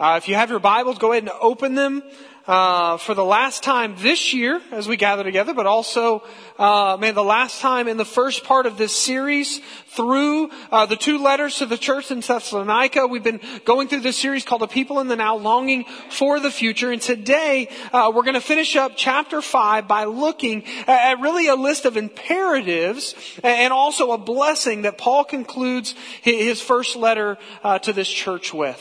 Uh, if you have your Bibles, go ahead and open them uh, for the last time this year as we gather together, but also, uh, man, the last time in the first part of this series through uh, the two letters to the church in Thessalonica. We've been going through this series called "The People in the Now, Longing for the Future," and today uh, we're going to finish up chapter five by looking at really a list of imperatives and also a blessing that Paul concludes his first letter uh, to this church with.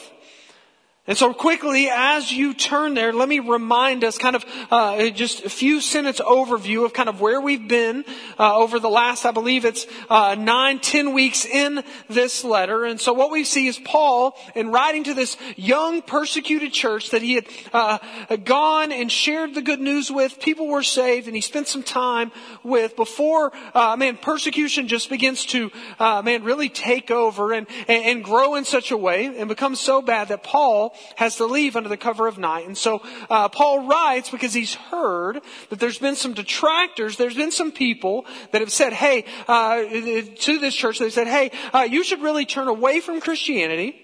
And so quickly, as you turn there, let me remind us kind of uh, just a few sentence overview of kind of where we've been uh, over the last, I believe it's uh, nine, ten weeks in this letter. And so what we see is Paul, in writing to this young persecuted church that he had uh, gone and shared the good news with, people were saved, and he spent some time with before, uh, man, persecution just begins to, uh, man, really take over and, and, and grow in such a way and become so bad that Paul has to leave under the cover of night. And so uh, Paul writes because he's heard that there's been some detractors, there's been some people that have said, hey, uh, to this church, they said, hey, uh, you should really turn away from Christianity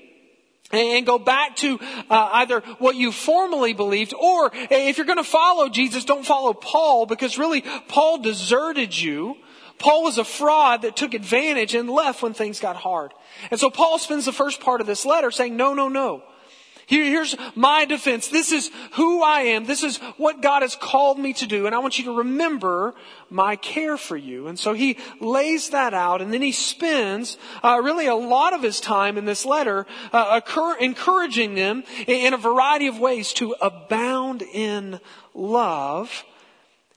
and go back to uh, either what you formerly believed or if you're going to follow Jesus, don't follow Paul because really Paul deserted you. Paul was a fraud that took advantage and left when things got hard. And so Paul spends the first part of this letter saying, no, no, no. Here, here's my defense. This is who I am. This is what God has called me to do. And I want you to remember my care for you. And so he lays that out and then he spends uh, really a lot of his time in this letter uh, occur, encouraging them in, in a variety of ways to abound in love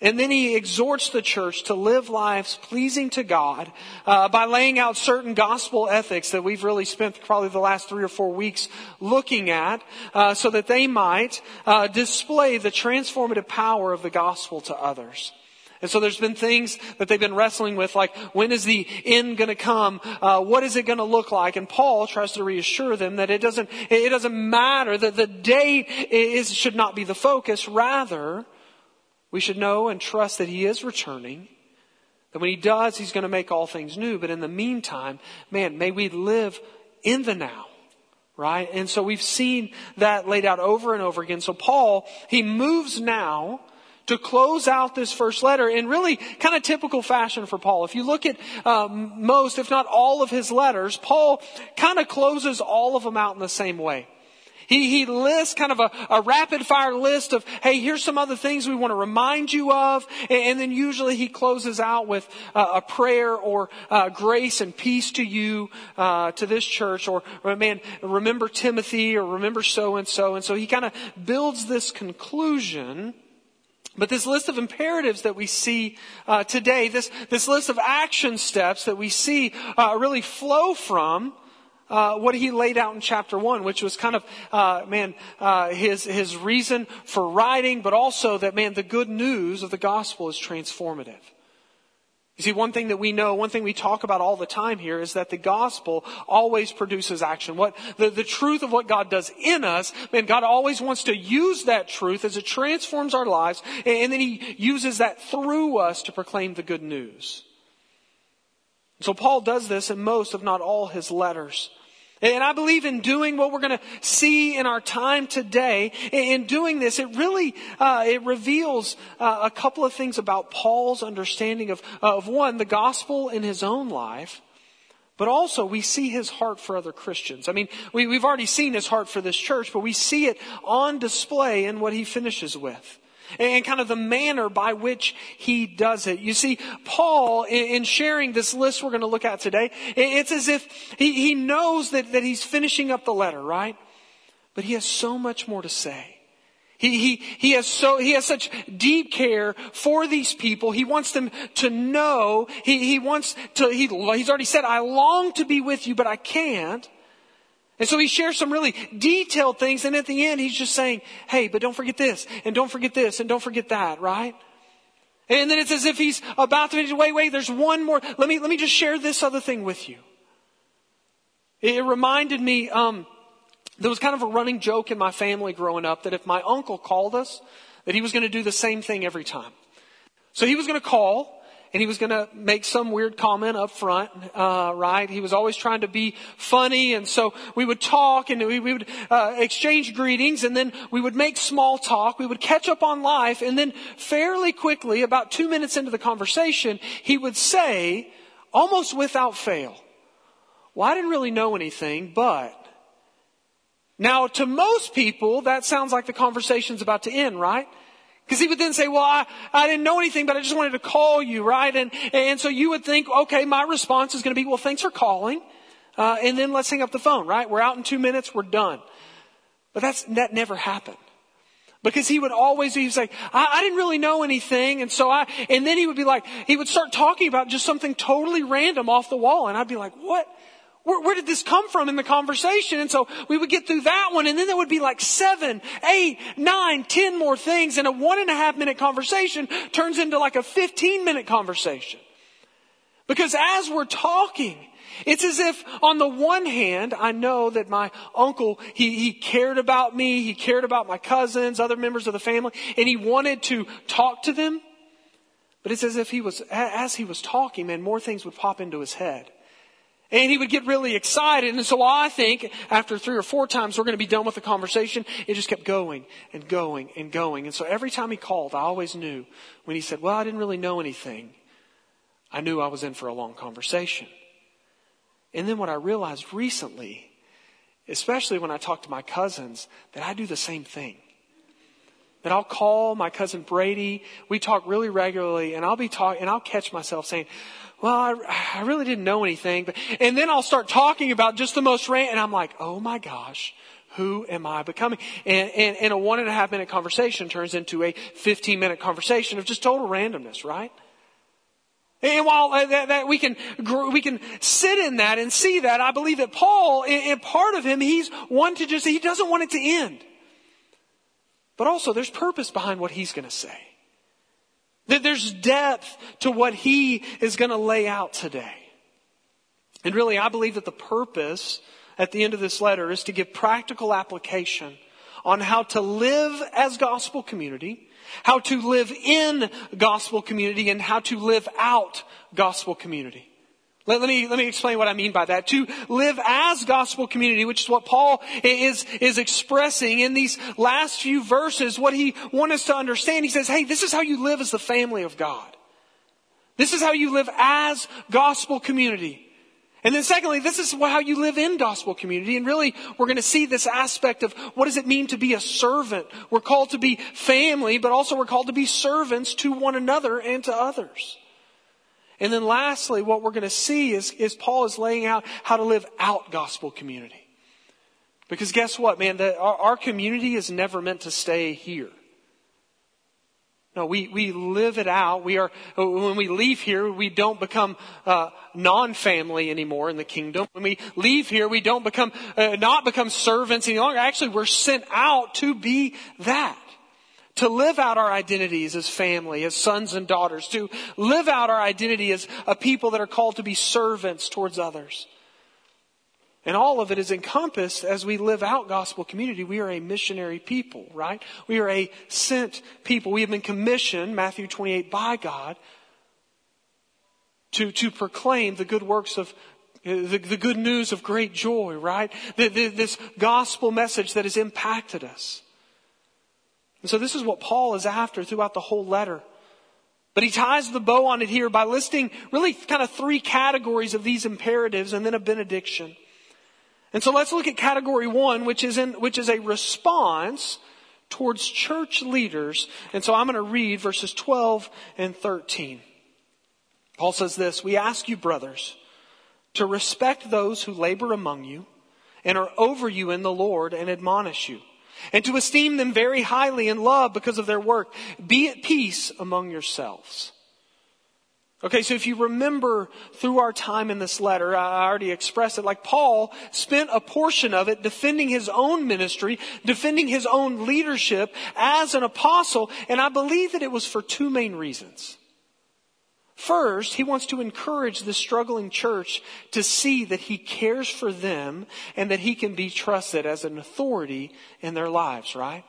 and then he exhorts the church to live lives pleasing to God uh, by laying out certain gospel ethics that we've really spent probably the last three or four weeks looking at, uh, so that they might uh, display the transformative power of the gospel to others. And so there's been things that they've been wrestling with, like when is the end going to come? Uh, what is it going to look like? And Paul tries to reassure them that it doesn't it doesn't matter that the date is should not be the focus. Rather, we should know and trust that He is returning. That when He does, He's going to make all things new. But in the meantime, man, may we live in the now. Right? And so we've seen that laid out over and over again. So Paul, he moves now to close out this first letter in really kind of typical fashion for Paul. If you look at um, most, if not all of his letters, Paul kind of closes all of them out in the same way. He, he lists kind of a, a rapid fire list of, hey, here's some other things we want to remind you of. And, and then usually he closes out with uh, a prayer or uh, grace and peace to you, uh, to this church, or, or man, remember Timothy or remember so and so. And so he kind of builds this conclusion. But this list of imperatives that we see uh, today, this, this list of action steps that we see uh, really flow from uh, what he laid out in chapter one, which was kind of, uh, man, uh, his his reason for writing, but also that man, the good news of the gospel is transformative. You see, one thing that we know, one thing we talk about all the time here is that the gospel always produces action. What, the, the truth of what God does in us, man, God always wants to use that truth as it transforms our lives, and, and then He uses that through us to proclaim the good news. So Paul does this in most, if not all, his letters. And I believe in doing what we're going to see in our time today, in doing this, it really, uh, it reveals uh, a couple of things about Paul's understanding of, of one, the gospel in his own life, but also we see his heart for other Christians. I mean, we, we've already seen his heart for this church, but we see it on display in what he finishes with and kind of the manner by which he does it. You see, Paul, in sharing this list we're going to look at today, it's as if he, knows that, that he's finishing up the letter, right? But he has so much more to say. He, he, he has so, he has such deep care for these people. He wants them to know. He, he wants to, he, he's already said, I long to be with you, but I can't. And so he shares some really detailed things, and at the end he's just saying, hey, but don't forget this, and don't forget this, and don't forget that, right? And then it's as if he's about to, wait, wait, there's one more. Let me, let me just share this other thing with you. It reminded me, um, there was kind of a running joke in my family growing up that if my uncle called us, that he was going to do the same thing every time. So he was going to call, and he was going to make some weird comment up front, uh, right? He was always trying to be funny, and so we would talk and we, we would uh, exchange greetings, and then we would make small talk. We would catch up on life, and then fairly quickly, about two minutes into the conversation, he would say, almost without fail, "Well, I didn't really know anything, but." Now, to most people, that sounds like the conversation's about to end, right? Because he would then say, well, I, I didn't know anything, but I just wanted to call you, right? And, and so you would think, okay, my response is going to be, well, thanks for calling. Uh, and then let's hang up the phone, right? We're out in two minutes, we're done. But that's, that never happened. Because he would always, he would say, I, I didn't really know anything. And so I, and then he would be like, he would start talking about just something totally random off the wall. And I'd be like, what? Where, where, did this come from in the conversation? And so we would get through that one, and then there would be like seven, eight, nine, ten more things, and a one and a half minute conversation turns into like a 15 minute conversation. Because as we're talking, it's as if on the one hand, I know that my uncle, he, he cared about me, he cared about my cousins, other members of the family, and he wanted to talk to them. But it's as if he was, as he was talking, man, more things would pop into his head. And he would get really excited. And so I think after three or four times we're going to be done with the conversation, it just kept going and going and going. And so every time he called, I always knew when he said, well, I didn't really know anything. I knew I was in for a long conversation. And then what I realized recently, especially when I talk to my cousins, that I do the same thing. That I'll call my cousin Brady. We talk really regularly and I'll be talking and I'll catch myself saying, well, I, I really didn't know anything. But, and then I'll start talking about just the most random, and I'm like, oh my gosh, who am I becoming? And, and, and a one and a half minute conversation turns into a 15 minute conversation of just total randomness, right? And while uh, that, that, we can we can sit in that and see that, I believe that Paul, in, part of him, he's one to just he doesn't want it to end. But also, there's purpose behind what he's going to say. That there's depth to what he is going to lay out today. And really, I believe that the purpose at the end of this letter is to give practical application on how to live as gospel community, how to live in gospel community, and how to live out gospel community. Let, let, me, let me explain what I mean by that. To live as gospel community, which is what Paul is, is expressing in these last few verses, what he wants us to understand. He says, hey, this is how you live as the family of God. This is how you live as gospel community. And then secondly, this is how you live in gospel community. And really, we're going to see this aspect of what does it mean to be a servant? We're called to be family, but also we're called to be servants to one another and to others. And then lastly, what we're going to see is, is Paul is laying out how to live out gospel community. Because guess what, man? The, our, our community is never meant to stay here. No, we, we live it out. We are, when we leave here, we don't become uh, non-family anymore in the kingdom. When we leave here, we don't become, uh, not become servants any longer. Actually, we're sent out to be that to live out our identities as family, as sons and daughters, to live out our identity as a people that are called to be servants towards others. And all of it is encompassed as we live out gospel community. We are a missionary people, right? We are a sent people. We have been commissioned, Matthew 28, by God to, to proclaim the good works of the, the good news of great joy, right? The, the, this gospel message that has impacted us. And so this is what Paul is after throughout the whole letter. But he ties the bow on it here by listing really kind of three categories of these imperatives and then a benediction. And so let's look at category one, which is in, which is a response towards church leaders. And so I'm going to read verses 12 and 13. Paul says this, we ask you brothers to respect those who labor among you and are over you in the Lord and admonish you and to esteem them very highly in love because of their work. Be at peace among yourselves. Okay, so if you remember through our time in this letter, I already expressed it, like Paul spent a portion of it defending his own ministry, defending his own leadership as an apostle, and I believe that it was for two main reasons. First, he wants to encourage the struggling church to see that he cares for them and that he can be trusted as an authority in their lives, right?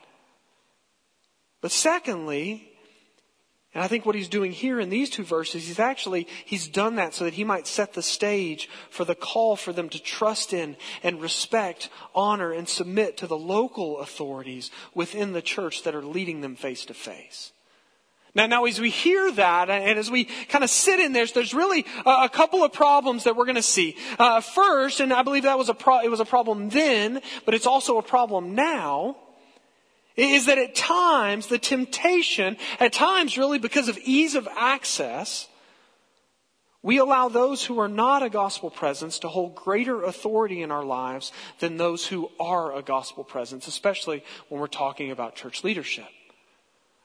But secondly, And I think what he's doing here in these two verses, he's actually, he's done that so that he might set the stage for the call for them to trust in and respect, honor, and submit to the local authorities within the church that are leading them face to face. Now, now as we hear that and as we kind of sit in there, there's really a, a couple of problems that we're going to see. Uh, first, and I believe that was a pro- it was a problem then, but it's also a problem now is that at times the temptation, at times really because of ease of access, we allow those who are not a gospel presence to hold greater authority in our lives than those who are a gospel presence, especially when we're talking about church leadership.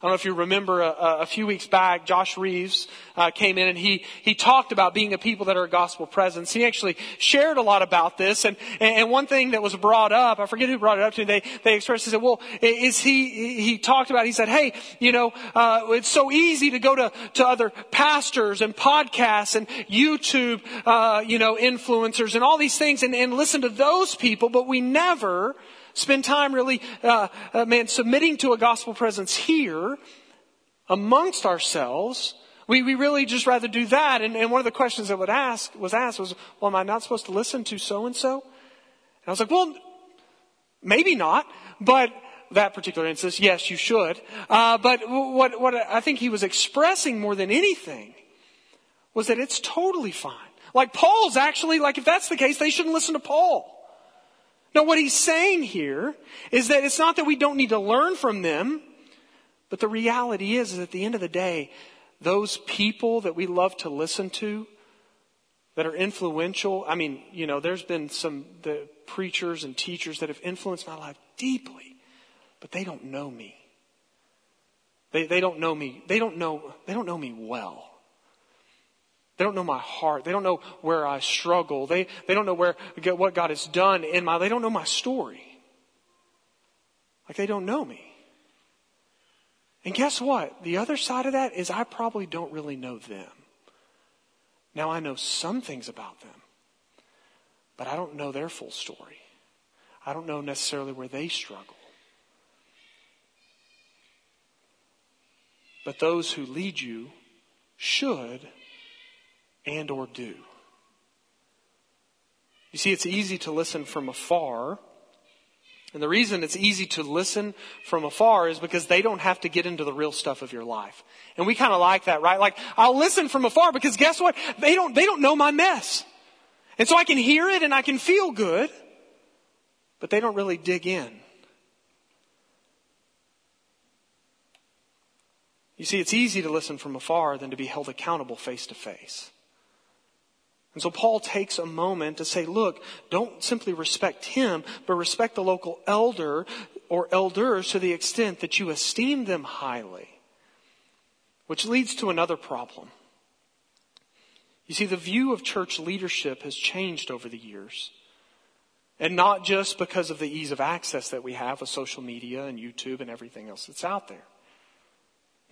I don't know if you remember a, a few weeks back, Josh Reeves uh, came in and he he talked about being a people that are a gospel presence. He actually shared a lot about this, and and one thing that was brought up, I forget who brought it up to me. They they expressed, he said, "Well, is he?" He talked about. He said, "Hey, you know, uh, it's so easy to go to to other pastors and podcasts and YouTube, uh, you know, influencers and all these things, and, and listen to those people, but we never." Spend time really, uh, uh, man, submitting to a gospel presence here amongst ourselves. We, we really just rather do that. And, and one of the questions that would ask, was asked was, well, am I not supposed to listen to so and so? And I was like, well, maybe not, but that particular instance, yes, you should. Uh, but what, what I think he was expressing more than anything was that it's totally fine. Like Paul's actually, like if that's the case, they shouldn't listen to Paul. Now, what he's saying here is that it's not that we don't need to learn from them, but the reality is, is at the end of the day, those people that we love to listen to, that are influential. I mean, you know, there's been some the preachers and teachers that have influenced my life deeply, but they don't know me. They, they don't know me. They don't know, they don't know me well. They don't know my heart. They don't know where I struggle. They, they don't know where, what God has done in my, they don't know my story. Like they don't know me. And guess what? The other side of that is I probably don't really know them. Now I know some things about them, but I don't know their full story. I don't know necessarily where they struggle. But those who lead you should and or do. You see, it's easy to listen from afar. And the reason it's easy to listen from afar is because they don't have to get into the real stuff of your life. And we kind of like that, right? Like, I'll listen from afar because guess what? They don't, they don't know my mess. And so I can hear it and I can feel good, but they don't really dig in. You see, it's easy to listen from afar than to be held accountable face to face. And so Paul takes a moment to say, look, don't simply respect him, but respect the local elder or elders to the extent that you esteem them highly. Which leads to another problem. You see, the view of church leadership has changed over the years. And not just because of the ease of access that we have with social media and YouTube and everything else that's out there.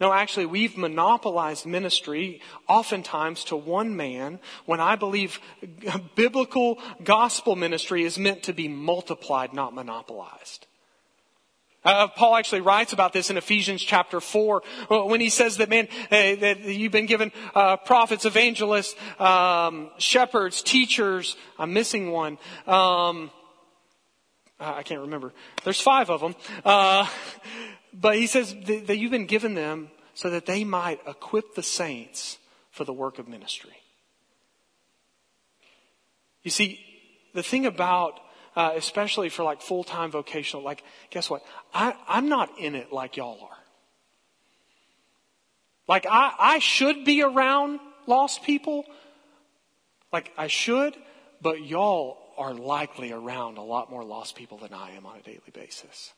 No, actually, we've monopolized ministry oftentimes to one man when I believe biblical gospel ministry is meant to be multiplied, not monopolized. Uh, Paul actually writes about this in Ephesians chapter 4 when he says that, man, uh, that you've been given uh, prophets, evangelists, um, shepherds, teachers. I'm missing one. Um, I can't remember. There's five of them. But he says that you've been given them so that they might equip the saints for the work of ministry. You see, the thing about, uh, especially for like full time vocational, like, guess what? I, I'm not in it like y'all are. Like, I, I should be around lost people. Like, I should, but y'all are likely around a lot more lost people than I am on a daily basis.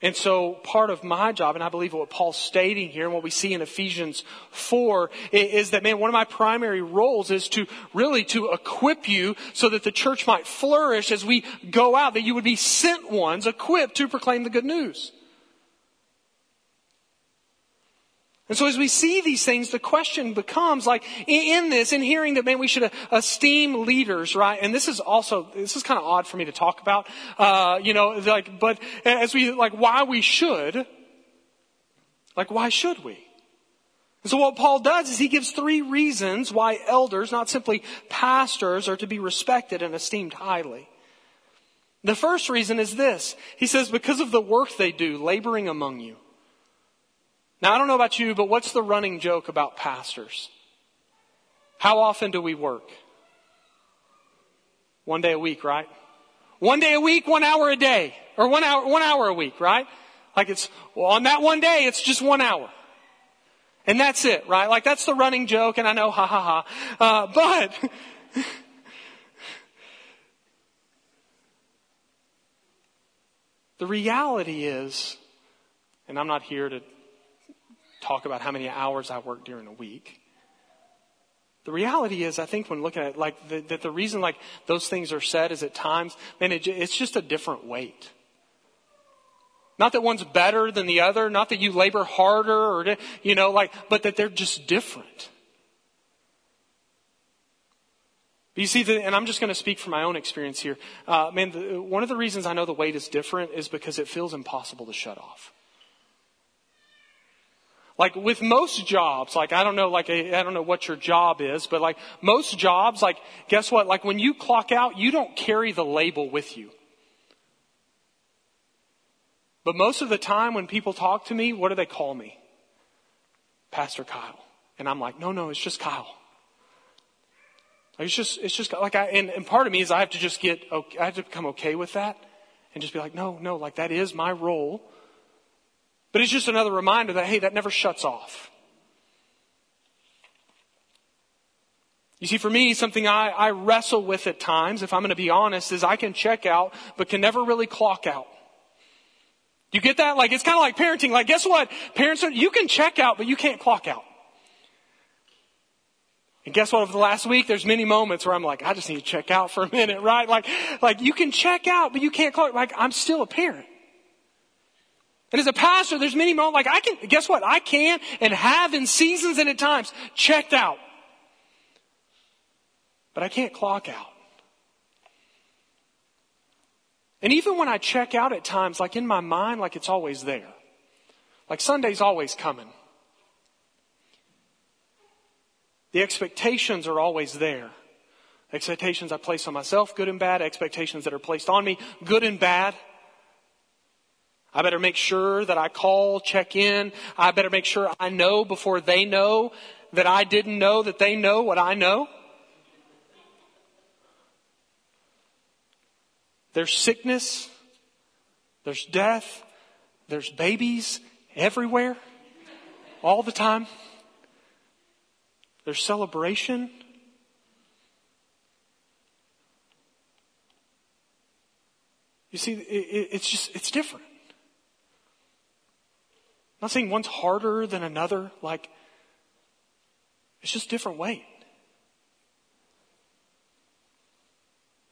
And so part of my job, and I believe what Paul's stating here and what we see in Ephesians 4 is that, man, one of my primary roles is to really to equip you so that the church might flourish as we go out, that you would be sent ones equipped to proclaim the good news. And so as we see these things, the question becomes like, in this, in hearing that, man, we should esteem leaders, right? And this is also, this is kind of odd for me to talk about, uh, you know, like, but as we, like, why we should, Like, why should we? And so what Paul does is he gives three reasons why elders, not simply pastors, are to be respected and esteemed highly. The first reason is this. He says, because of the work they do, laboring among you. Now, I don't know about you, but what's the running joke about pastors? How often do we work? One day a week, right? One day a week, one hour a day. Or one hour, one hour a week, right? Like it's, well, on that one day, it's just one hour. And that's it, right? Like that's the running joke, and I know, ha ha ha. Uh, but, the reality is, and I'm not here to talk about how many hours I work during a week. The reality is, I think when looking at like the, that the reason like those things are said is at times, man, it, it's just a different weight. Not that one's better than the other, not that you labor harder or, you know, like, but that they're just different. you see, the, and I'm just going to speak from my own experience here. Uh, man, the, one of the reasons I know the weight is different is because it feels impossible to shut off. Like with most jobs, like I don't know, like I don't know what your job is, but like most jobs, like guess what? Like when you clock out, you don't carry the label with you. But most of the time when people talk to me, what do they call me? Pastor Kyle. And I'm like, no, no, it's just Kyle. Like it's just, it's just like I, and, and part of me is I have to just get, okay, I have to become okay with that and just be like, no, no, like that is my role. But it's just another reminder that, hey, that never shuts off. You see, for me, something I, I wrestle with at times, if I'm going to be honest, is I can check out, but can never really clock out. You get that? Like, it's kind of like parenting. Like, guess what? Parents are, you can check out, but you can't clock out. And guess what? Over the last week, there's many moments where I'm like, I just need to check out for a minute, right? Like, like you can check out, but you can't clock. Like, I'm still a parent. And as a pastor, there's many moments, like I can, guess what? I can and have in seasons and at times checked out. But I can't clock out. And even when I check out at times, like in my mind, like it's always there. Like Sunday's always coming. The expectations are always there. Expectations I place on myself, good and bad. Expectations that are placed on me, good and bad. I better make sure that I call, check in. I better make sure I know before they know that I didn't know that they know what I know. There's sickness. There's death. There's babies everywhere. All the time. There's celebration. You see, it's just, it's different. I'm not saying one's harder than another, like, it's just different weight.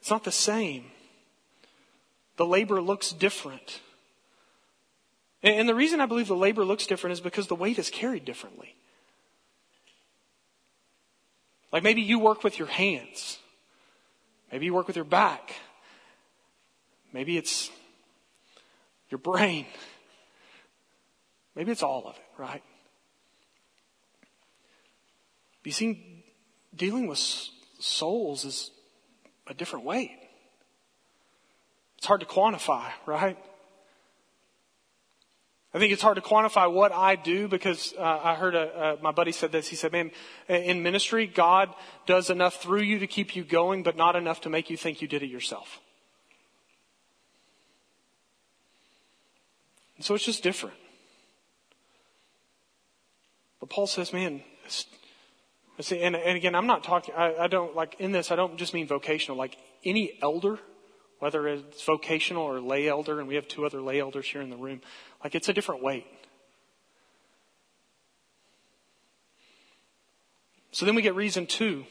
It's not the same. The labor looks different. And the reason I believe the labor looks different is because the weight is carried differently. Like maybe you work with your hands. Maybe you work with your back. Maybe it's your brain. Maybe it's all of it, right? You see, dealing with souls is a different weight. It's hard to quantify, right? I think it's hard to quantify what I do because uh, I heard a, my buddy said this. He said, "Man, in ministry, God does enough through you to keep you going, but not enough to make you think you did it yourself." And so it's just different. But Paul says, man, see, and, and again, I'm not talking, I, I don't, like, in this, I don't just mean vocational. Like, any elder, whether it's vocational or lay elder, and we have two other lay elders here in the room, like, it's a different weight. So then we get reason two,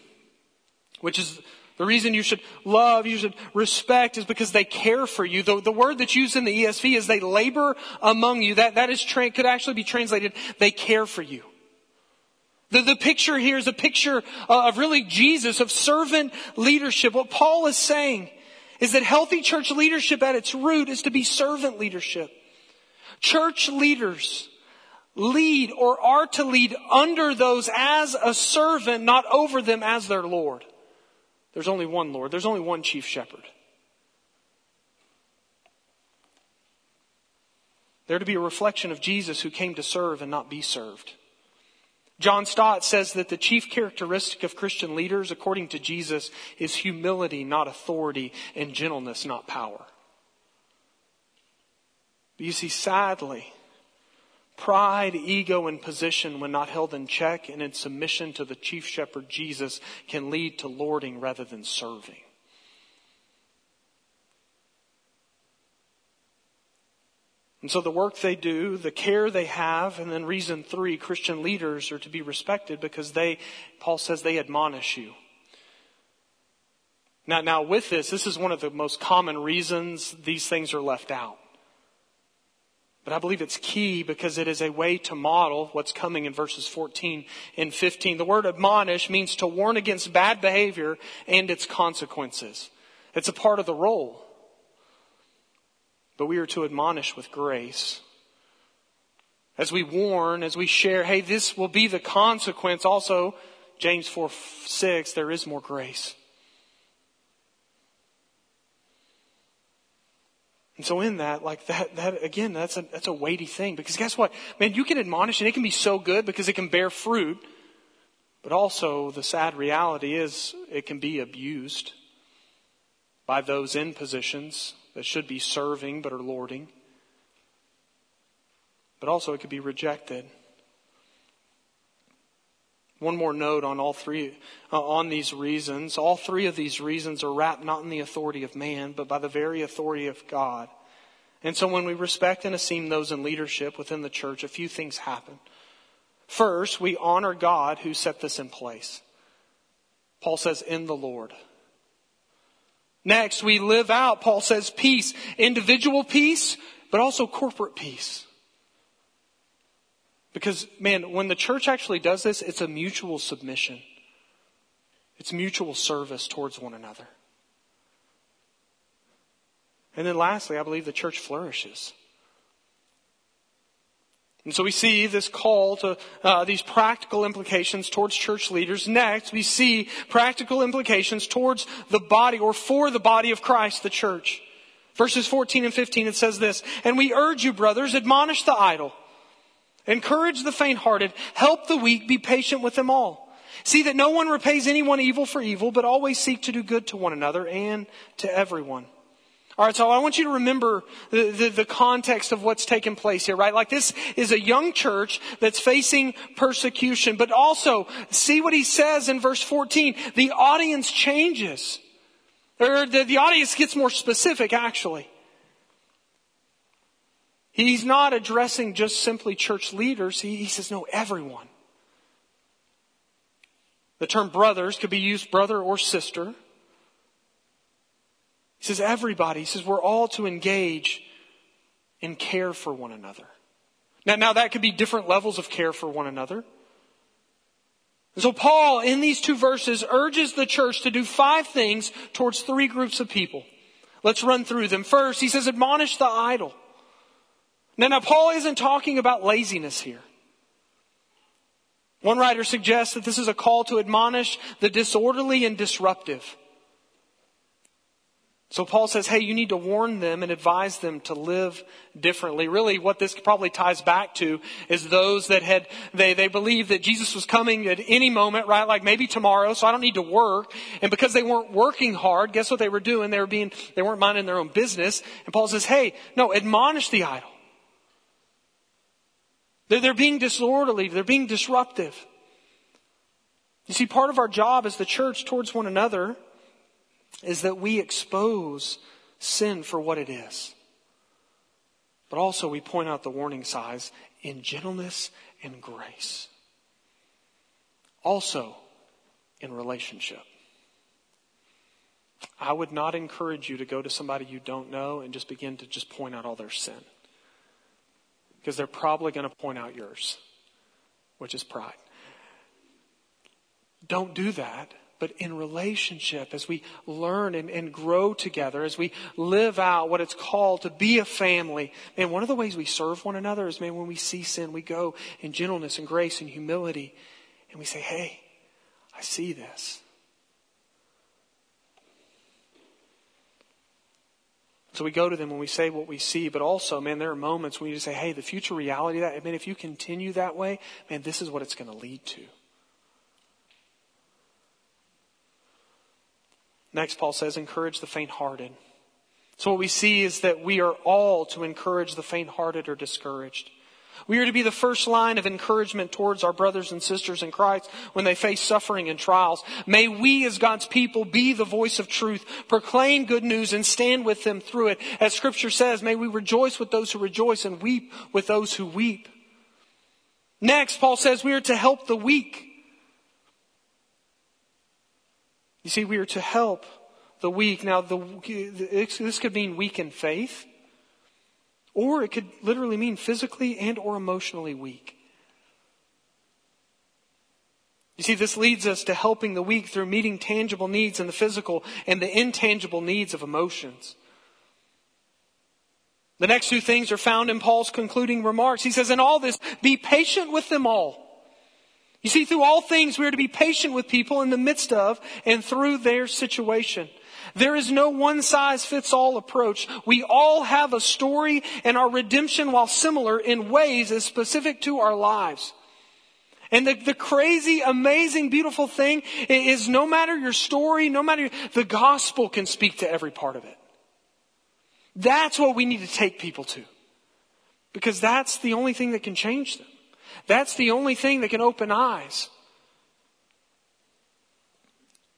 which is the reason you should love, you should respect is because they care for you. The, the word that's used in the ESV is they labor among you. That, that is, tra- could actually be translated, they care for you. The, the picture here is a picture uh, of really Jesus, of servant leadership. What Paul is saying is that healthy church leadership at its root is to be servant leadership. Church leaders lead or are to lead under those as a servant, not over them as their Lord. There's only one Lord. There's only one chief shepherd. They're to be a reflection of Jesus who came to serve and not be served. John Stott says that the chief characteristic of Christian leaders, according to Jesus, is humility, not authority, and gentleness, not power. But you see, sadly, pride, ego, and position, when not held in check and in submission to the chief shepherd Jesus, can lead to lording rather than serving. And so the work they do, the care they have, and then reason three, Christian leaders are to be respected because they, Paul says, they admonish you. Now, now with this, this is one of the most common reasons these things are left out. But I believe it's key because it is a way to model what's coming in verses 14 and 15. The word admonish means to warn against bad behavior and its consequences. It's a part of the role. But we are to admonish with grace. As we warn, as we share, hey, this will be the consequence. Also, James 4 6, there is more grace. And so in that, like that, that again, that's a, that's a weighty thing because guess what? Man, you can admonish and it can be so good because it can bear fruit. But also the sad reality is it can be abused by those in positions that should be serving but are lording. But also it could be rejected. One more note on all three, uh, on these reasons. All three of these reasons are wrapped not in the authority of man, but by the very authority of God. And so when we respect and esteem those in leadership within the church, a few things happen. First, we honor God who set this in place. Paul says, in the Lord. Next, we live out, Paul says, peace. Individual peace, but also corporate peace. Because, man, when the church actually does this, it's a mutual submission. It's mutual service towards one another. And then lastly, I believe the church flourishes. And so we see this call to uh, these practical implications towards church leaders. Next, we see practical implications towards the body or for the body of Christ, the church. Verses 14 and 15, it says this, And we urge you, brothers, admonish the idle, encourage the faint-hearted, help the weak, be patient with them all. See that no one repays anyone evil for evil, but always seek to do good to one another and to everyone. All right, so I want you to remember the, the, the, context of what's taken place here, right? Like this is a young church that's facing persecution, but also see what he says in verse 14. The audience changes. Or the, the audience gets more specific, actually. He's not addressing just simply church leaders. He, he says, no, everyone. The term brothers could be used brother or sister. He says, everybody, he says, we're all to engage in care for one another. Now, now that could be different levels of care for one another. And so Paul, in these two verses, urges the church to do five things towards three groups of people. Let's run through them. First, he says, admonish the idle. Now, now Paul isn't talking about laziness here. One writer suggests that this is a call to admonish the disorderly and disruptive. So Paul says, hey, you need to warn them and advise them to live differently. Really, what this probably ties back to is those that had, they, they believed that Jesus was coming at any moment, right? Like maybe tomorrow, so I don't need to work. And because they weren't working hard, guess what they were doing? They were being, they weren't minding their own business. And Paul says, hey, no, admonish the idle. They're, they're being disorderly. They're being disruptive. You see, part of our job as the church towards one another is that we expose sin for what it is. But also we point out the warning signs in gentleness and grace. Also in relationship. I would not encourage you to go to somebody you don't know and just begin to just point out all their sin. Because they're probably going to point out yours, which is pride. Don't do that but in relationship, as we learn and, and, grow together, as we live out what it's called to be a family. And one of the ways we serve one another is, man, when we see sin, we go in gentleness and grace and humility, and we say, hey, I see this. So we go to them when we say what we see, but also, man, there are moments when you say, hey, the future reality of that, I mean, if you continue that way, man, this is what it's going to lead to. Next, Paul says, encourage the faint hearted. So what we see is that we are all to encourage the faint hearted or discouraged. We are to be the first line of encouragement towards our brothers and sisters in Christ when they face suffering and trials. May we as God's people be the voice of truth, proclaim good news and stand with them through it. As scripture says, may we rejoice with those who rejoice and weep with those who weep. Next, Paul says we are to help the weak. You see, we are to help the weak. Now, the, this could mean weak in faith, or it could literally mean physically and or emotionally weak. You see, this leads us to helping the weak through meeting tangible needs in the physical and the intangible needs of emotions. The next two things are found in Paul's concluding remarks. He says, in all this, be patient with them all. You see, through all things, we are to be patient with people in the midst of and through their situation. There is no one size fits all approach. We all have a story and our redemption, while similar in ways, is specific to our lives. And the, the crazy, amazing, beautiful thing is no matter your story, no matter, the gospel can speak to every part of it. That's what we need to take people to. Because that's the only thing that can change them. That's the only thing that can open eyes.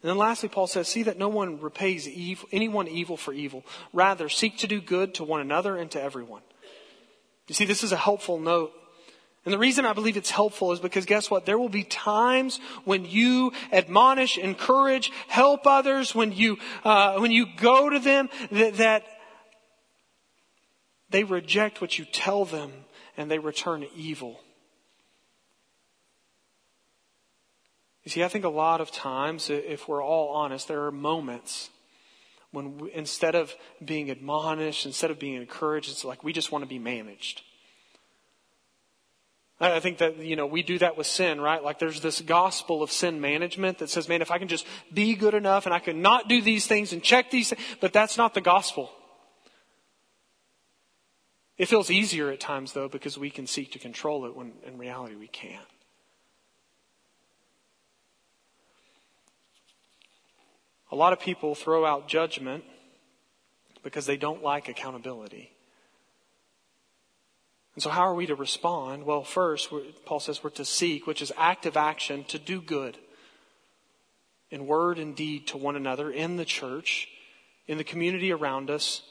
And then lastly, Paul says, see that no one repays evil, anyone evil for evil. Rather, seek to do good to one another and to everyone. You see, this is a helpful note. And the reason I believe it's helpful is because guess what? There will be times when you admonish, encourage, help others, when you, uh, when you go to them that, that they reject what you tell them and they return evil. You see, I think a lot of times, if we're all honest, there are moments when we, instead of being admonished, instead of being encouraged, it's like we just want to be managed. I think that, you know, we do that with sin, right? Like there's this gospel of sin management that says, man, if I can just be good enough and I can not do these things and check these things, but that's not the gospel. It feels easier at times though because we can seek to control it when in reality we can't. A lot of people throw out judgment because they don't like accountability. And so, how are we to respond? Well, first, Paul says we're to seek, which is active action, to do good in word and deed to one another, in the church, in the community around us,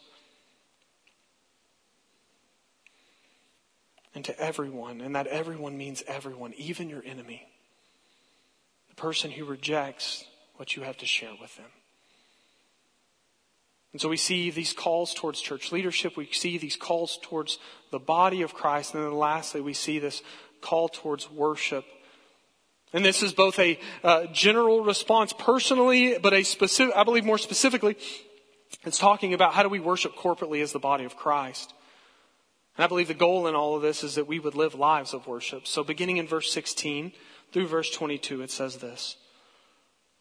and to everyone. And that everyone means everyone, even your enemy, the person who rejects what you have to share with them. And so we see these calls towards church leadership. We see these calls towards the body of Christ. And then lastly, we see this call towards worship. And this is both a uh, general response personally, but a specific, I believe more specifically, it's talking about how do we worship corporately as the body of Christ. And I believe the goal in all of this is that we would live lives of worship. So beginning in verse 16 through verse 22, it says this.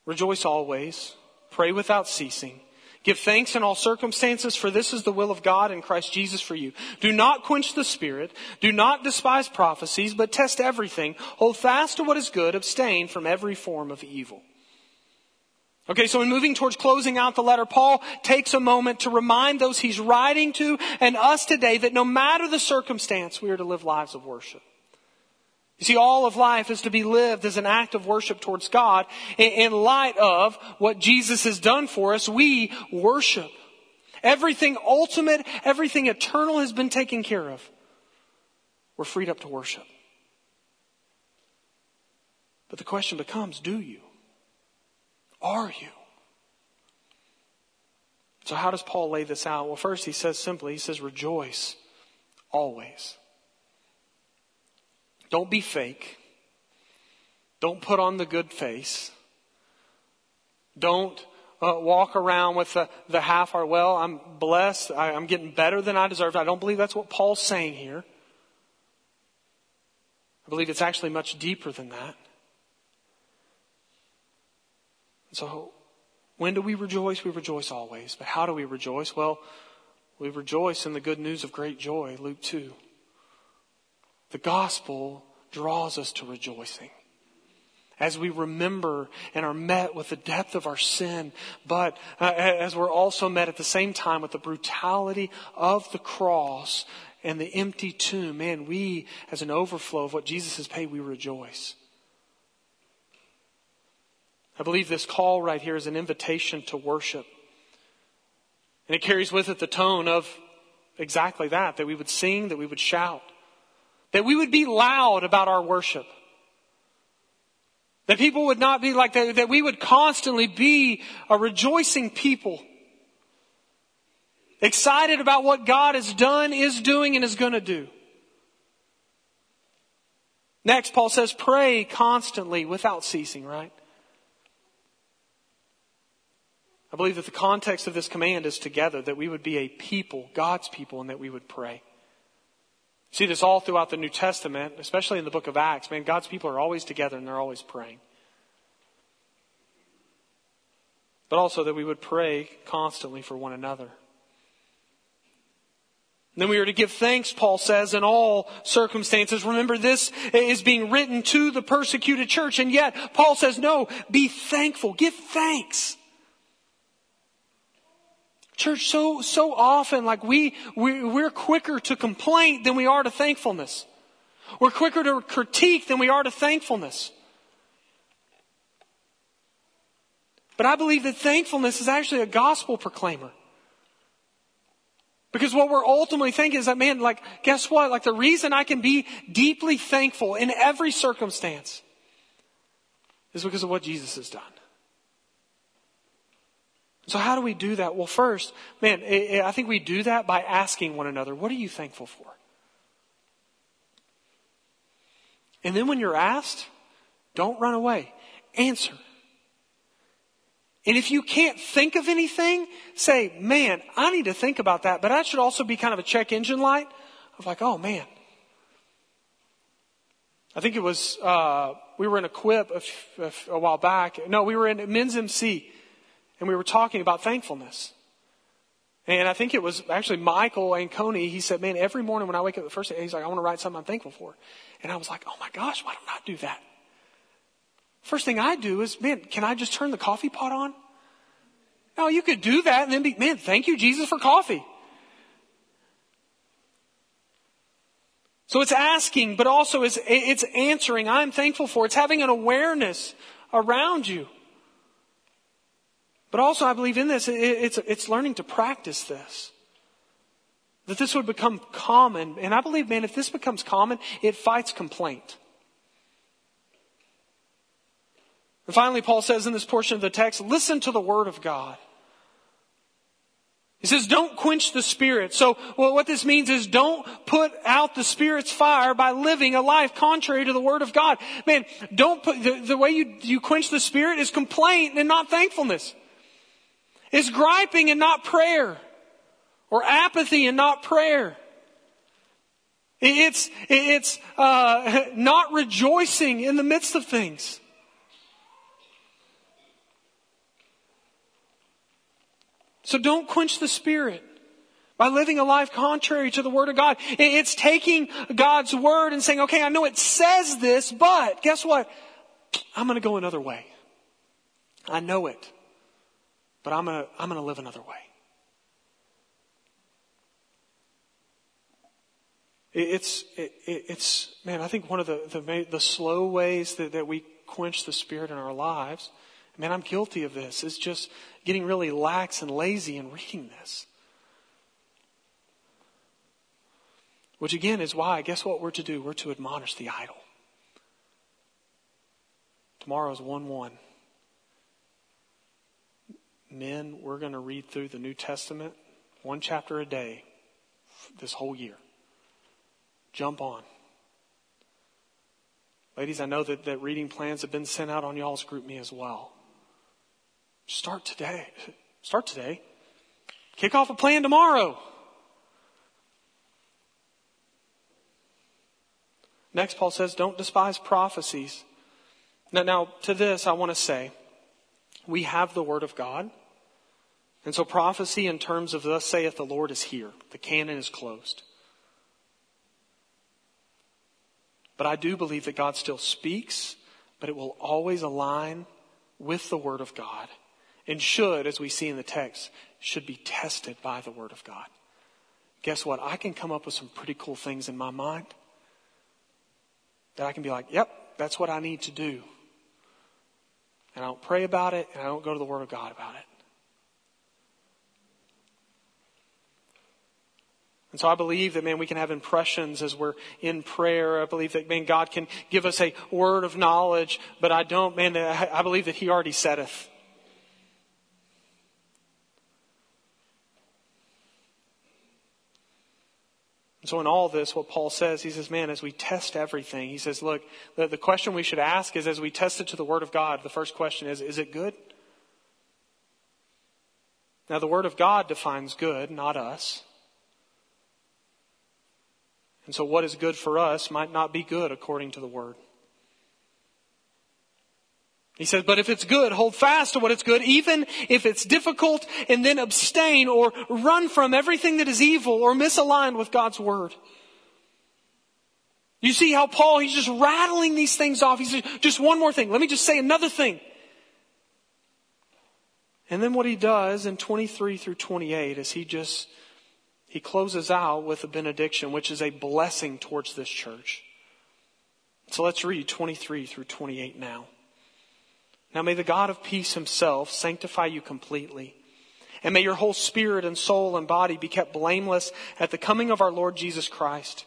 Rejoice always. Pray without ceasing. Give thanks in all circumstances, for this is the will of God in Christ Jesus for you. Do not quench the spirit. Do not despise prophecies, but test everything. Hold fast to what is good. Abstain from every form of evil. Okay, so in moving towards closing out the letter, Paul takes a moment to remind those he's writing to and us today that no matter the circumstance, we are to live lives of worship. You see, all of life is to be lived as an act of worship towards God. In light of what Jesus has done for us, we worship. Everything ultimate, everything eternal has been taken care of. We're freed up to worship. But the question becomes, do you? Are you? So how does Paul lay this out? Well, first he says simply, he says, rejoice always. Don't be fake. Don't put on the good face. Don't uh, walk around with the, the half heart, well, I'm blessed. I, I'm getting better than I deserve. I don't believe that's what Paul's saying here. I believe it's actually much deeper than that. So, when do we rejoice? We rejoice always. But how do we rejoice? Well, we rejoice in the good news of great joy, Luke 2. The gospel draws us to rejoicing as we remember and are met with the depth of our sin, but uh, as we're also met at the same time with the brutality of the cross and the empty tomb, man, we, as an overflow of what Jesus has paid, we rejoice. I believe this call right here is an invitation to worship. And it carries with it the tone of exactly that, that we would sing, that we would shout, that we would be loud about our worship. That people would not be like that, that we would constantly be a rejoicing people. Excited about what God has done, is doing, and is going to do. Next, Paul says, pray constantly without ceasing, right? I believe that the context of this command is together, that we would be a people, God's people, and that we would pray. See this all throughout the New Testament, especially in the book of Acts. Man, God's people are always together and they're always praying. But also that we would pray constantly for one another. And then we are to give thanks, Paul says, in all circumstances. Remember, this is being written to the persecuted church, and yet Paul says, no, be thankful. Give thanks. Church, so, so often, like we, we, we're quicker to complain than we are to thankfulness. We're quicker to critique than we are to thankfulness. But I believe that thankfulness is actually a gospel proclaimer. Because what we're ultimately thinking is that, man, like, guess what? Like, the reason I can be deeply thankful in every circumstance is because of what Jesus has done. So, how do we do that? Well, first, man, I think we do that by asking one another, what are you thankful for? And then when you're asked, don't run away. Answer. And if you can't think of anything, say, man, I need to think about that. But that should also be kind of a check engine light of like, oh man. I think it was, uh, we were in a quip a, a, a while back. No, we were in men's MC and we were talking about thankfulness. And I think it was actually Michael Anconi. He said, man, every morning when I wake up the first day, he's like, I want to write something I'm thankful for. And I was like, oh my gosh, why don't I do that? First thing I do is, man, can I just turn the coffee pot on? No, you could do that and then be, man, thank you, Jesus, for coffee. So it's asking, but also it's, it's answering. I'm thankful for. It's having an awareness around you. But also, I believe in this, it's, it's learning to practice this. That this would become common. And I believe, man, if this becomes common, it fights complaint. And finally, Paul says in this portion of the text, listen to the word of God. He says, don't quench the spirit. So well, what this means is don't put out the spirit's fire by living a life contrary to the word of God. Man, don't put, the, the way you, you quench the spirit is complaint and not thankfulness. It's griping and not prayer, or apathy and not prayer. It's, it's uh, not rejoicing in the midst of things. So don't quench the spirit by living a life contrary to the Word of God. It's taking God's Word and saying, okay, I know it says this, but guess what? I'm going to go another way. I know it but I'm going to I'm going to live another way. It's, it, it's, man, I think one of the, the, the slow ways that, that we quench the spirit in our lives, man, I'm guilty of this, is just getting really lax and lazy in reading this. Which again is why, guess what we're to do? We're to admonish the idle. Tomorrow is 1 1 men, we're going to read through the New Testament one chapter a day this whole year. Jump on. Ladies, I know that, that reading plans have been sent out on y'all's GroupMe as well. Start today. Start today. Kick off a plan tomorrow. Next, Paul says, don't despise prophecies. Now, now, to this, I want to say, we have the Word of God. And so prophecy in terms of thus saith the Lord is here. The canon is closed. But I do believe that God still speaks, but it will always align with the Word of God. And should, as we see in the text, should be tested by the Word of God. Guess what? I can come up with some pretty cool things in my mind that I can be like, yep, that's what I need to do. And I don't pray about it, and I don't go to the Word of God about it. And so I believe that, man, we can have impressions as we're in prayer. I believe that, man, God can give us a word of knowledge, but I don't, man, I believe that He already saith. And so in all this, what Paul says, he says, man, as we test everything, he says, look, the, the question we should ask is as we test it to the Word of God, the first question is, is it good? Now the Word of God defines good, not us. And so what is good for us might not be good according to the Word. He says, but if it's good, hold fast to what it's good, even if it's difficult, and then abstain or run from everything that is evil or misaligned with God's word. You see how Paul, he's just rattling these things off. He says, just one more thing. Let me just say another thing. And then what he does in 23 through 28 is he just, he closes out with a benediction, which is a blessing towards this church. So let's read 23 through 28 now. Now may the God of peace himself sanctify you completely. And may your whole spirit and soul and body be kept blameless at the coming of our Lord Jesus Christ.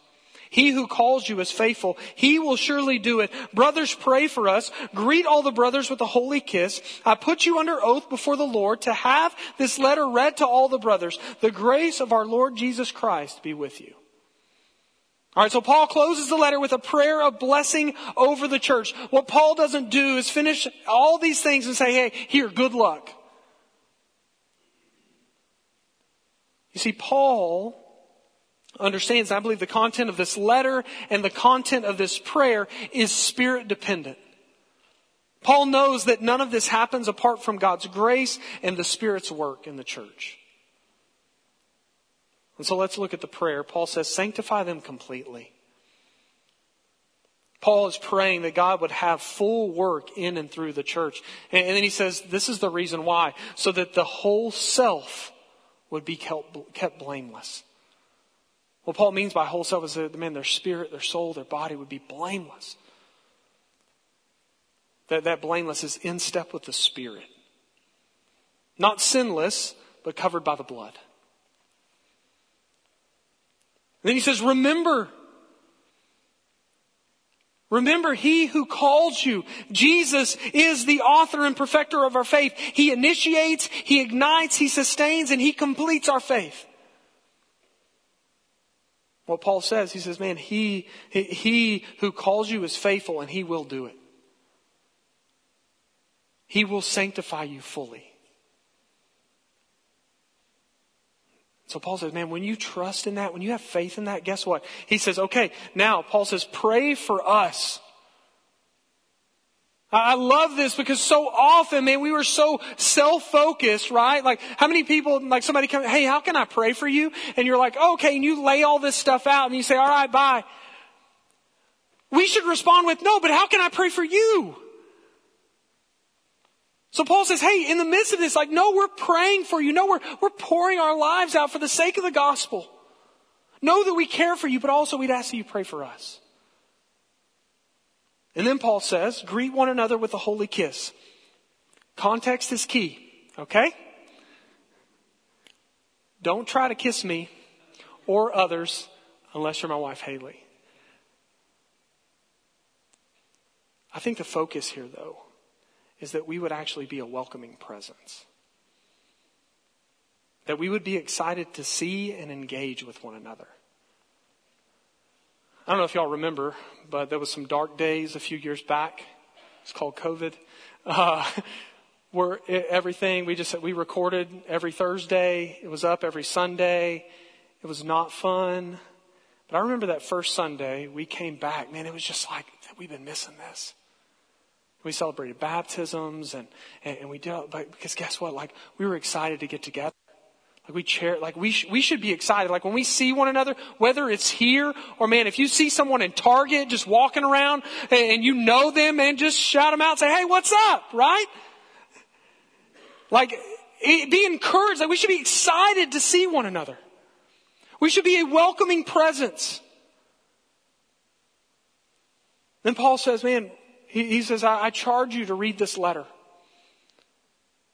He who calls you is faithful. He will surely do it. Brothers, pray for us. Greet all the brothers with a holy kiss. I put you under oath before the Lord to have this letter read to all the brothers. The grace of our Lord Jesus Christ be with you. All right, so Paul closes the letter with a prayer of blessing over the church. What Paul doesn't do is finish all these things and say, hey, here, good luck. You see, Paul understands, I believe the content of this letter and the content of this prayer is spirit dependent. Paul knows that none of this happens apart from God's grace and the Spirit's work in the church. And so let's look at the prayer. Paul says, sanctify them completely. Paul is praying that God would have full work in and through the church. And, then he says, this is the reason why. So that the whole self would be kept, blameless. What Paul means by whole self is that, man, their spirit, their soul, their body would be blameless. That, that blameless is in step with the spirit. Not sinless, but covered by the blood. then he says, remember. Remember, he who calls you, Jesus is the author and perfecter of our faith. He initiates, he ignites, he sustains, and he completes our faith. What Paul says, he says, man, he, he who calls you is faithful and he will do it. He will sanctify you fully. So Paul says, man, when you trust in that, when you have faith in that, guess what? He says, okay, now Paul says, pray for us. I love this because so often, man, we were so self-focused, right? Like, how many people, like somebody come, hey, how can I pray for you? And you're like, okay, and you lay all this stuff out and you say, all right, bye. We should respond with, no, but how can I pray for you? So Paul says, hey, in the midst of this, like, no, we're praying for you. No, we're, we're pouring our lives out for the sake of the gospel. Know that we care for you, but also we'd ask that you pray for us. And then Paul says, greet one another with a holy kiss. Context is key, okay? Don't try to kiss me or others unless you're my wife, Haley. I think the focus here, though, is that we would actually be a welcoming presence. That we would be excited to see and engage with one another. I don't know if y'all remember, but there was some dark days a few years back. It's called COVID. Uh, were everything. We just we recorded every Thursday. It was up every Sunday. It was not fun. But I remember that first Sunday we came back. Man, it was just like we've been missing this. We celebrated baptisms and, and, and we did, but because guess what? Like we were excited to get together. Like we like we, sh- we should be excited. Like when we see one another, whether it's here or man, if you see someone in Target just walking around and, and you know them and just shout them out say, Hey, what's up? Right? Like be encouraged. Like we should be excited to see one another. We should be a welcoming presence. Then Paul says, man, he, he says, I, I, charge you to read this letter.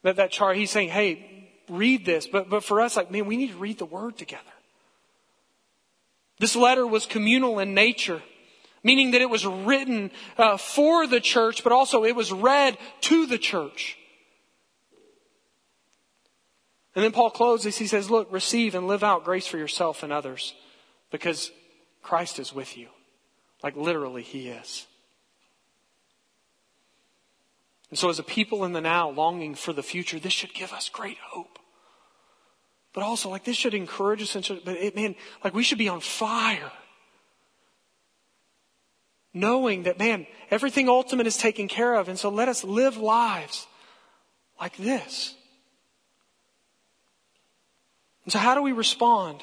That, that charge, he's saying, hey, read this. But, but for us, like, man, we need to read the word together. This letter was communal in nature, meaning that it was written uh, for the church, but also it was read to the church. And then Paul closes, he says, look, receive and live out grace for yourself and others because Christ is with you. Like literally, he is. And so, as a people in the now longing for the future, this should give us great hope. But also, like, this should encourage us. And should, but it, man, like, we should be on fire. Knowing that, man, everything ultimate is taken care of. And so let us live lives like this. And so, how do we respond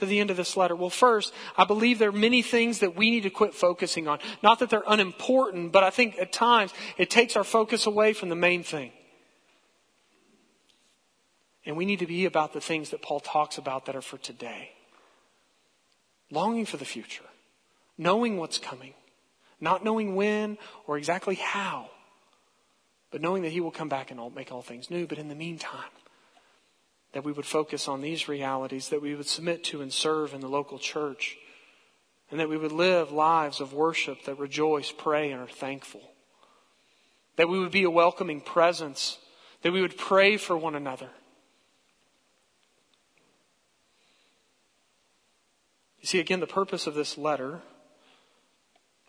to the end of this letter? Well, first, I believe there are many things that we need to quit focusing on. Not that they're unimportant, but I think at times it takes our focus away from the main thing. And we need to be about the things that Paul talks about that are for today. Longing for the future, knowing what's coming, not knowing when or exactly how, but knowing that he will come back and make all things new. But in the meantime, that we would focus on these realities, that we would submit to and serve in the local church, and that we would live lives of worship that rejoice, pray, and are thankful. That we would be a welcoming presence, that we would pray for one another. You see, again, the purpose of this letter,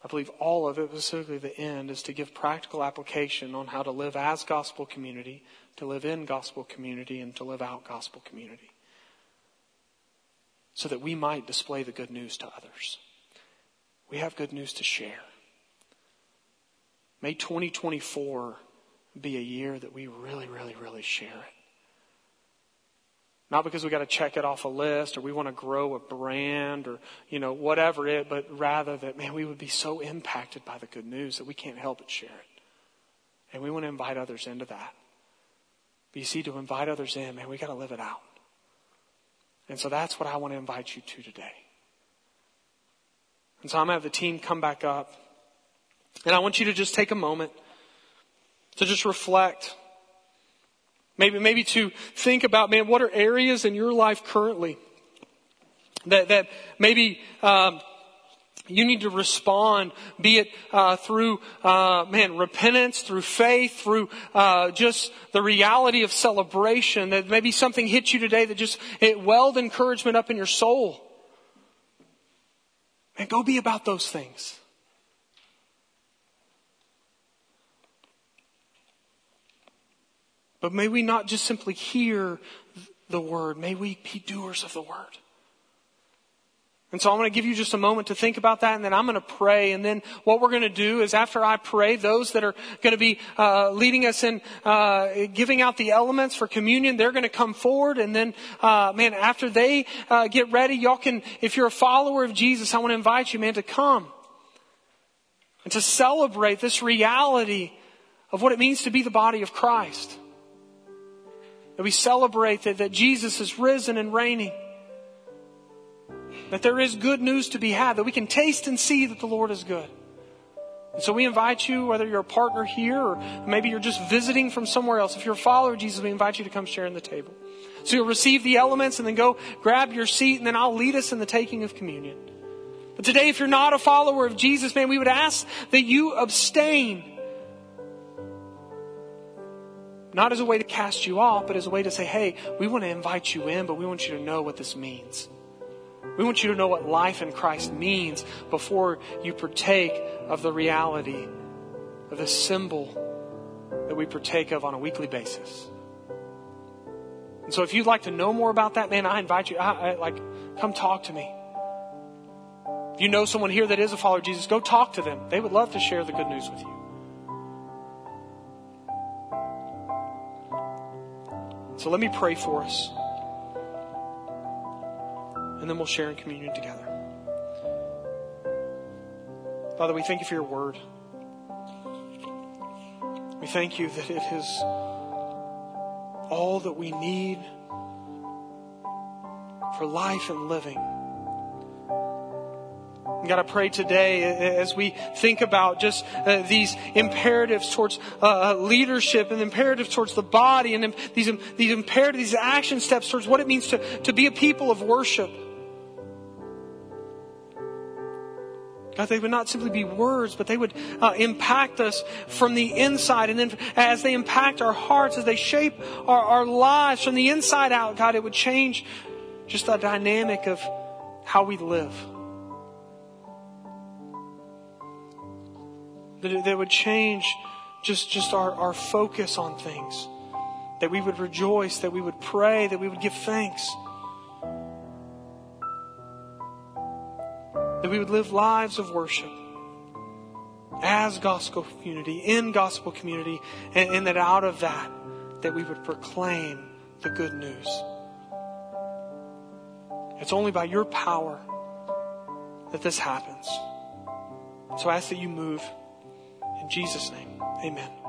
I believe all of it, specifically the end, is to give practical application on how to live as gospel community to live in gospel community and to live out gospel community. So that we might display the good news to others. We have good news to share. May 2024 be a year that we really, really, really share it. Not because we got to check it off a list or we want to grow a brand or, you know, whatever it, but rather that, man, we would be so impacted by the good news that we can't help but share it. And we want to invite others into that. But you see, to invite others in, man, we got to live it out. And so that's what I want to invite you to today. And so I'm going to have the team come back up. And I want you to just take a moment to just reflect. Maybe, maybe to think about, man, what are areas in your life currently that, that maybe, um, you need to respond, be it uh, through, uh, man, repentance, through faith, through uh, just the reality of celebration. That maybe something hit you today that just it welled encouragement up in your soul. And go be about those things. But may we not just simply hear the word, may we be doers of the word. And so I'm going to give you just a moment to think about that, and then I'm going to pray. And then what we're going to do is, after I pray, those that are going to be uh, leading us in uh, giving out the elements for communion, they're going to come forward. And then, uh, man, after they uh, get ready, y'all can, if you're a follower of Jesus, I want to invite you, man, to come and to celebrate this reality of what it means to be the body of Christ. That we celebrate that, that Jesus is risen and reigning that there is good news to be had, that we can taste and see that the Lord is good. And so we invite you, whether you're a partner here or maybe you're just visiting from somewhere else, if you're a follower of Jesus, we invite you to come share in the table. So you'll receive the elements and then go grab your seat and then I'll lead us in the taking of communion. But today, if you're not a follower of Jesus, man, we would ask that you abstain. Not as a way to cast you off, but as a way to say, hey, we want to invite you in, but we want you to know what this means. We want you to know what life in Christ means before you partake of the reality of the symbol that we partake of on a weekly basis. And so if you'd like to know more about that, man, I invite you, I, I, like, come talk to me. If you know someone here that is a follower of Jesus, go talk to them. They would love to share the good news with you. So let me pray for us. And then we'll share in communion together. Father, we thank you for your word. We thank you that it is all that we need for life and living. God, I pray today as we think about just uh, these imperatives towards uh, uh leadership and imperatives towards the body and these, these imperatives, these action steps towards what it means to, to be a people of worship. God, they would not simply be words, but they would uh, impact us from the inside. And then as they impact our hearts, as they shape our, our lives from the inside out, God, it would change just the dynamic of how we live. That that would change just, just our, our focus on things. That we would rejoice, that we would pray, that we would give thanks. That we would live lives of worship as gospel community, in gospel community, and, and that out of that, that we would proclaim the good news. It's only by your power that this happens. So I ask that you move. Jesus' name, amen.